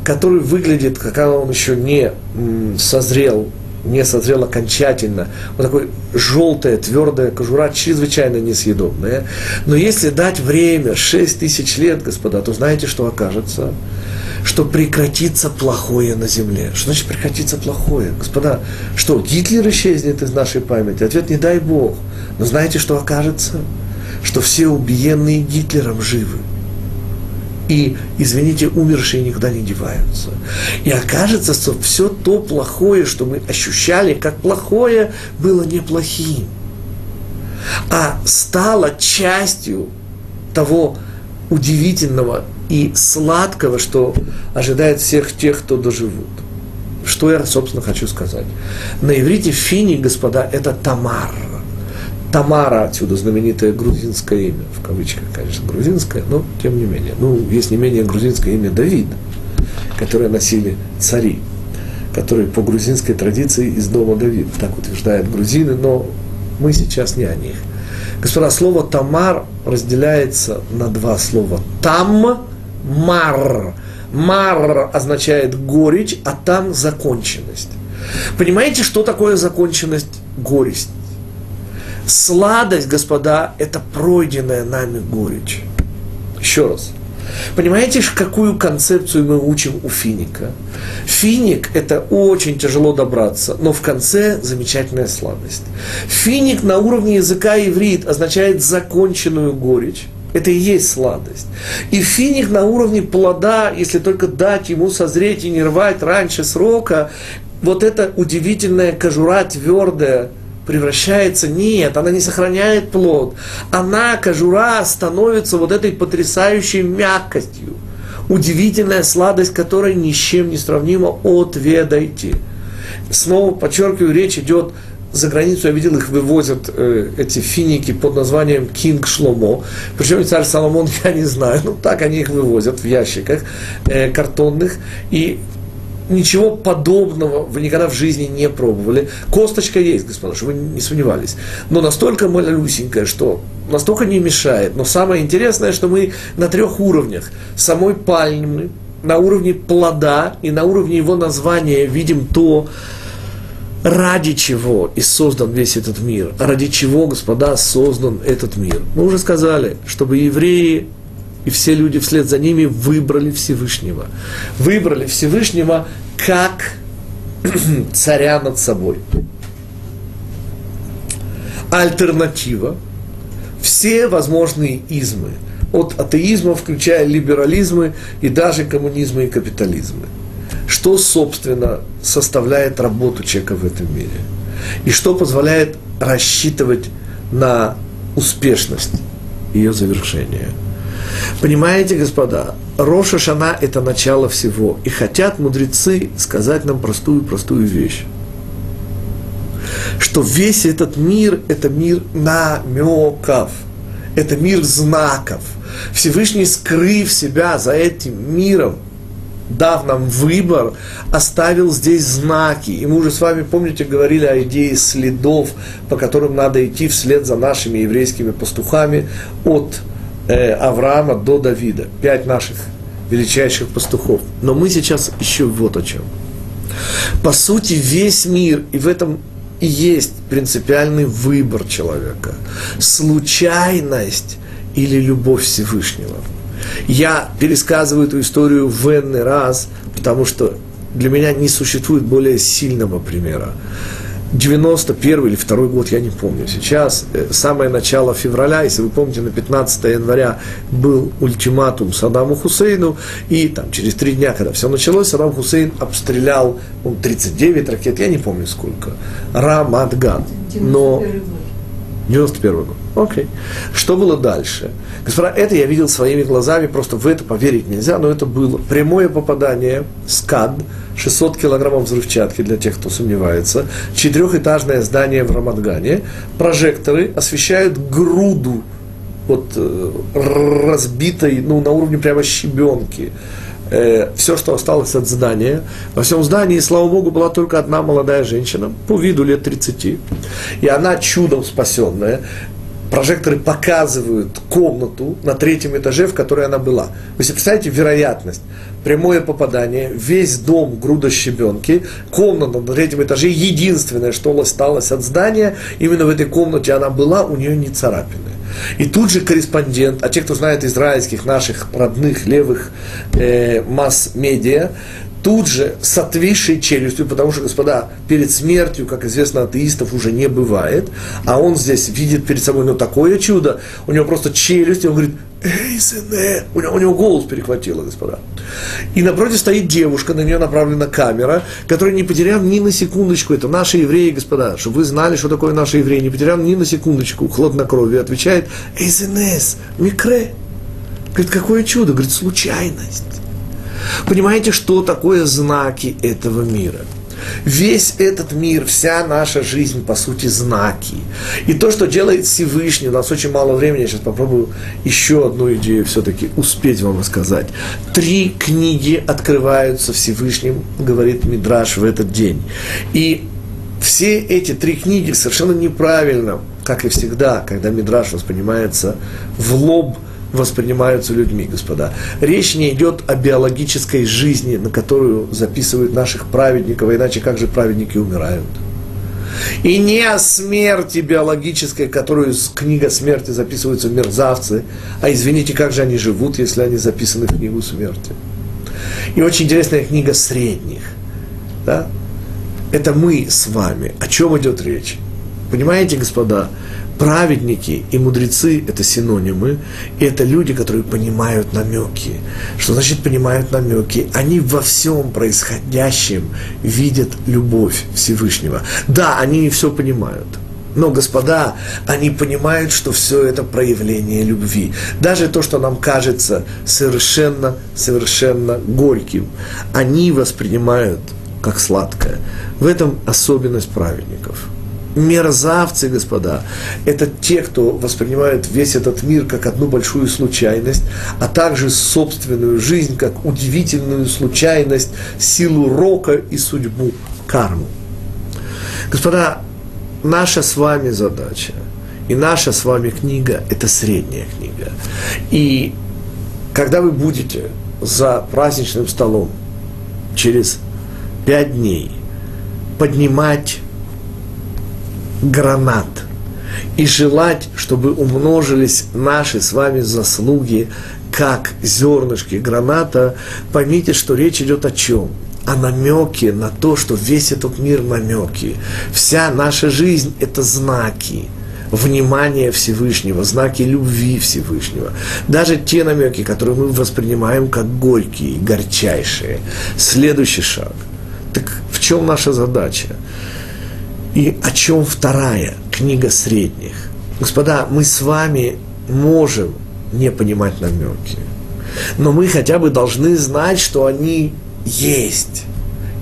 который выглядит, когда он еще не созрел не созрел окончательно. Вот такой желтая, твердая кожура, чрезвычайно несъедобная. Но если дать время 6 тысяч лет, господа, то знаете, что окажется? Что прекратится плохое на земле. Что значит прекратится плохое? Господа, что, Гитлер исчезнет из нашей памяти? Ответ не дай Бог. Но знаете, что окажется? Что все убиенные Гитлером живы и, извините, умершие никуда не деваются. И окажется, что все то плохое, что мы ощущали как плохое, было неплохим, а стало частью того удивительного и сладкого, что ожидает всех тех, кто доживут. Что я, собственно, хочу сказать. На иврите фини, господа, это Тамар – Тамара, отсюда знаменитое грузинское имя, в кавычках, конечно, грузинское, но тем не менее. Ну, есть не менее грузинское имя Давид, которое носили цари, которые по грузинской традиции из дома Давида, так утверждают грузины, но мы сейчас не о них. Господа, слово Тамар разделяется на два слова. Там, мар. Мар означает горечь, а там законченность. Понимаете, что такое законченность, горесть? Сладость, господа, это пройденная нами горечь. Еще раз. Понимаете, какую концепцию мы учим у финика? Финик – это очень тяжело добраться, но в конце замечательная сладость. Финик на уровне языка иврит означает законченную горечь. Это и есть сладость. И финик на уровне плода, если только дать ему созреть и не рвать раньше срока, вот эта удивительная кожура твердая – превращается, нет, она не сохраняет плод. Она, кожура, становится вот этой потрясающей мягкостью. Удивительная сладость, которой ни с чем не сравнима, отведайте. Снова подчеркиваю, речь идет за границу, я видел, их вывозят э, эти финики под названием Кинг Шломо. Причем царь Соломон, я не знаю, но так они их вывозят в ящиках э, картонных. И ничего подобного вы никогда в жизни не пробовали. Косточка есть, господа, чтобы вы не сомневались. Но настолько малюсенькая, что настолько не мешает. Но самое интересное, что мы на трех уровнях. Самой пальмы, на уровне плода и на уровне его названия видим то, ради чего и создан весь этот мир. Ради чего, господа, создан этот мир. Мы уже сказали, чтобы евреи и все люди вслед за ними выбрали Всевышнего. Выбрали Всевышнего как царя над собой. Альтернатива. Все возможные измы. От атеизма, включая либерализмы и даже коммунизмы и капитализмы. Что, собственно, составляет работу человека в этом мире? И что позволяет рассчитывать на успешность ее завершения – Понимаете, господа, Роша Шана – это начало всего. И хотят мудрецы сказать нам простую-простую вещь. Что весь этот мир – это мир намеков. Это мир знаков. Всевышний, скрыв себя за этим миром, дав нам выбор, оставил здесь знаки. И мы уже с вами, помните, говорили о идее следов, по которым надо идти вслед за нашими еврейскими пастухами от Авраама до Давида. Пять наших величайших пастухов. Но мы сейчас еще вот о чем. По сути, весь мир, и в этом и есть принципиальный выбор человека. Случайность или любовь Всевышнего. Я пересказываю эту историю в энный раз, потому что для меня не существует более сильного примера. 91 или 2 год, я не помню сейчас, э, самое начало февраля, если вы помните, на 15 января был ультиматум Саддаму Хусейну, и там через три дня, когда все началось, Саддам Хусейн обстрелял он 39 ракет, я не помню сколько, Рамадган. Но 91 год. Окей. Что было дальше? Господа, это я видел своими глазами, просто в это поверить нельзя, но это было прямое попадание, СКАД, 600 килограммов взрывчатки, для тех, кто сомневается, четырехэтажное здание в Рамадгане, прожекторы освещают груду вот, э, разбитой, ну, на уровне прямо щебенки, э, все, что осталось от здания. Во всем здании, слава Богу, была только одна молодая женщина, по виду лет 30. И она чудом спасенная прожекторы показывают комнату на третьем этаже, в которой она была. Вы себе представляете вероятность? Прямое попадание, весь дом груда щебенки, комната на третьем этаже, единственное, что осталось от здания, именно в этой комнате она была, у нее не царапины. И тут же корреспондент, а те, кто знает израильских наших родных левых э, масс-медиа, тут же с отвисшей челюстью, потому что, господа, перед смертью, как известно, атеистов уже не бывает, а он здесь видит перед собой, ну, такое чудо, у него просто челюсть, и он говорит, эй, сыне, у него, у него голос перехватило, господа. И напротив стоит девушка, на нее направлена камера, которая не потеряв ни на секундочку, это наши евреи, господа, чтобы вы знали, что такое наши евреи, не потеряв ни на секундочку хладнокровие, отвечает, эй, сынес, микре. Говорит, какое чудо? Говорит, случайность. Понимаете, что такое знаки этого мира? Весь этот мир, вся наша жизнь, по сути, знаки. И то, что делает Всевышний, у нас очень мало времени, я сейчас попробую еще одну идею все-таки успеть вам рассказать. Три книги открываются Всевышним, говорит Мидраш в этот день. И все эти три книги совершенно неправильно, как и всегда, когда Мидраш воспринимается в лоб – воспринимаются людьми, господа. Речь не идет о биологической жизни, на которую записывают наших праведников, иначе как же праведники умирают. И не о смерти биологической, которую книга смерти записываются мерзавцы, а извините, как же они живут, если они записаны в книгу смерти. И очень интересная книга средних. Да? Это мы с вами. О чем идет речь? Понимаете, господа, праведники и мудрецы – это синонимы, и это люди, которые понимают намеки. Что значит понимают намеки? Они во всем происходящем видят любовь Всевышнего. Да, они не все понимают – но, господа, они понимают, что все это проявление любви. Даже то, что нам кажется совершенно, совершенно горьким, они воспринимают как сладкое. В этом особенность праведников – мерзавцы, господа, это те, кто воспринимают весь этот мир как одну большую случайность, а также собственную жизнь как удивительную случайность, силу рока и судьбу, карму. Господа, наша с вами задача и наша с вами книга – это средняя книга. И когда вы будете за праздничным столом через пять дней поднимать гранат и желать, чтобы умножились наши с вами заслуги, как зернышки граната, поймите, что речь идет о чем? О намеке на то, что весь этот мир намеки. Вся наша жизнь – это знаки внимания Всевышнего, знаки любви Всевышнего. Даже те намеки, которые мы воспринимаем как горькие, горчайшие. Следующий шаг. Так в чем наша задача? И о чем вторая книга средних? Господа, мы с вами можем не понимать намеки, но мы хотя бы должны знать, что они есть.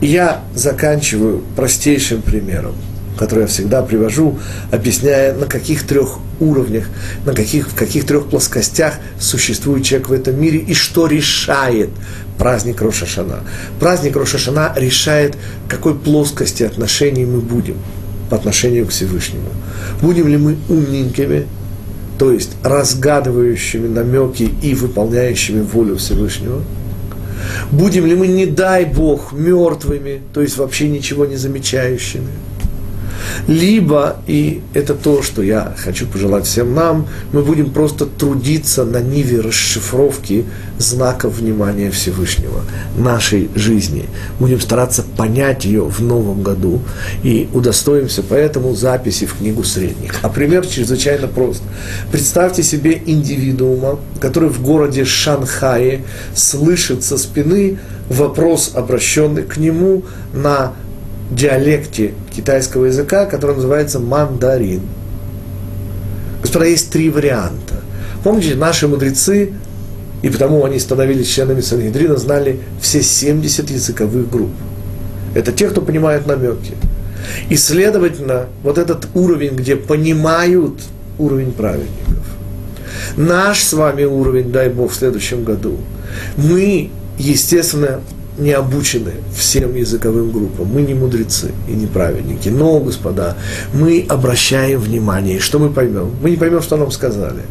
И я заканчиваю простейшим примером, который я всегда привожу, объясняя, на каких трех уровнях, на каких, в каких трех плоскостях существует человек в этом мире и что решает праздник Рошашана. Праздник Рошашана решает, какой плоскости отношений мы будем – по отношению к Всевышнему. Будем ли мы умненькими, то есть разгадывающими намеки и выполняющими волю Всевышнего? Будем ли мы, не дай Бог, мертвыми, то есть вообще ничего не замечающими? Либо, и это то, что я хочу пожелать всем нам, мы будем просто трудиться на ниве расшифровки знаков внимания Всевышнего нашей жизни. Будем стараться понять ее в новом году и удостоимся поэтому записи в книгу средних. А пример чрезвычайно прост. Представьте себе индивидуума, который в городе Шанхае слышит со спины вопрос, обращенный к нему на диалекте китайского языка, который называется мандарин. Господа, есть три варианта. Помните, наши мудрецы, и потому они становились членами Сангедрина, знали все 70 языковых групп. Это те, кто понимает намеки. И, следовательно, вот этот уровень, где понимают уровень праведников. Наш с вами уровень, дай Бог, в следующем году. Мы, естественно, не обучены всем языковым группам, мы не мудрецы и не праведники, но, господа, мы обращаем внимание, что мы поймем? Мы не поймем, что нам сказали,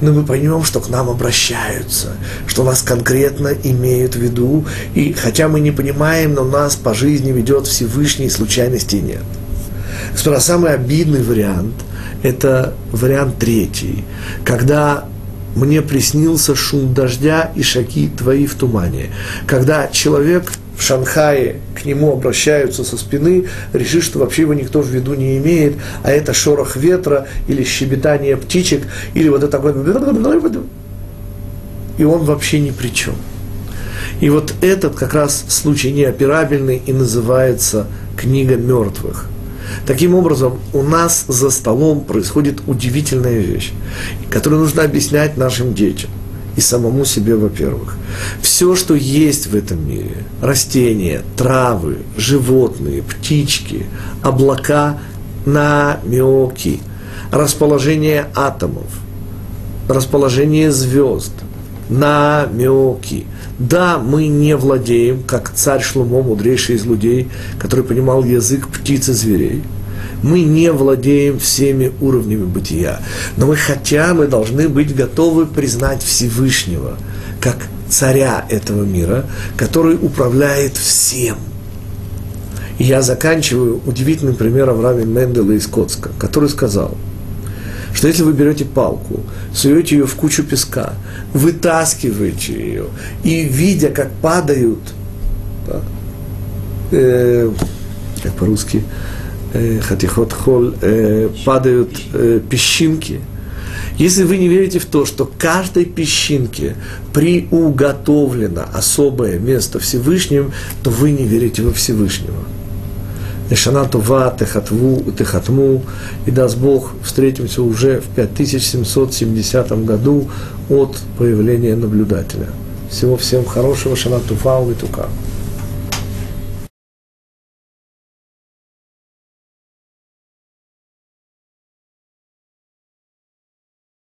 но мы поймем, что к нам обращаются, что нас конкретно имеют в виду, и хотя мы не понимаем, но нас по жизни ведет Всевышний, и случайностей нет. Самый обидный вариант – это вариант третий, когда мне приснился шум дождя и шаги твои в тумане. Когда человек в Шанхае к нему обращаются со спины, решит, что вообще его никто в виду не имеет, а это шорох ветра или щебетание птичек, или вот это такое... И он вообще ни при чем. И вот этот как раз случай неоперабельный и называется «Книга мертвых». Таким образом, у нас за столом происходит удивительная вещь, которую нужно объяснять нашим детям и самому себе, во-первых. Все, что есть в этом мире, растения, травы, животные, птички, облака, намеки, расположение атомов, расположение звезд, намеки – да, мы не владеем, как царь Шлумо, мудрейший из людей, который понимал язык птиц и зверей. Мы не владеем всеми уровнями бытия. Но мы хотя мы должны быть готовы признать Всевышнего, как царя этого мира, который управляет всем. И я заканчиваю удивительным примером Рави Мендела из Коцка, который сказал – что если вы берете палку, суете ее в кучу песка, вытаскиваете ее, и видя, как падают, да, э, как по-русски, э, хатихот хол, э, падают э, песчинки, если вы не верите в то, что каждой песчинке приуготовлено особое место Всевышним, то вы не верите во Всевышнего. Шана Това, Техатву, Техатму, и даст Бог, встретимся уже в 5770 году от появления наблюдателя. Всего всем хорошего, Шана Това, Витука.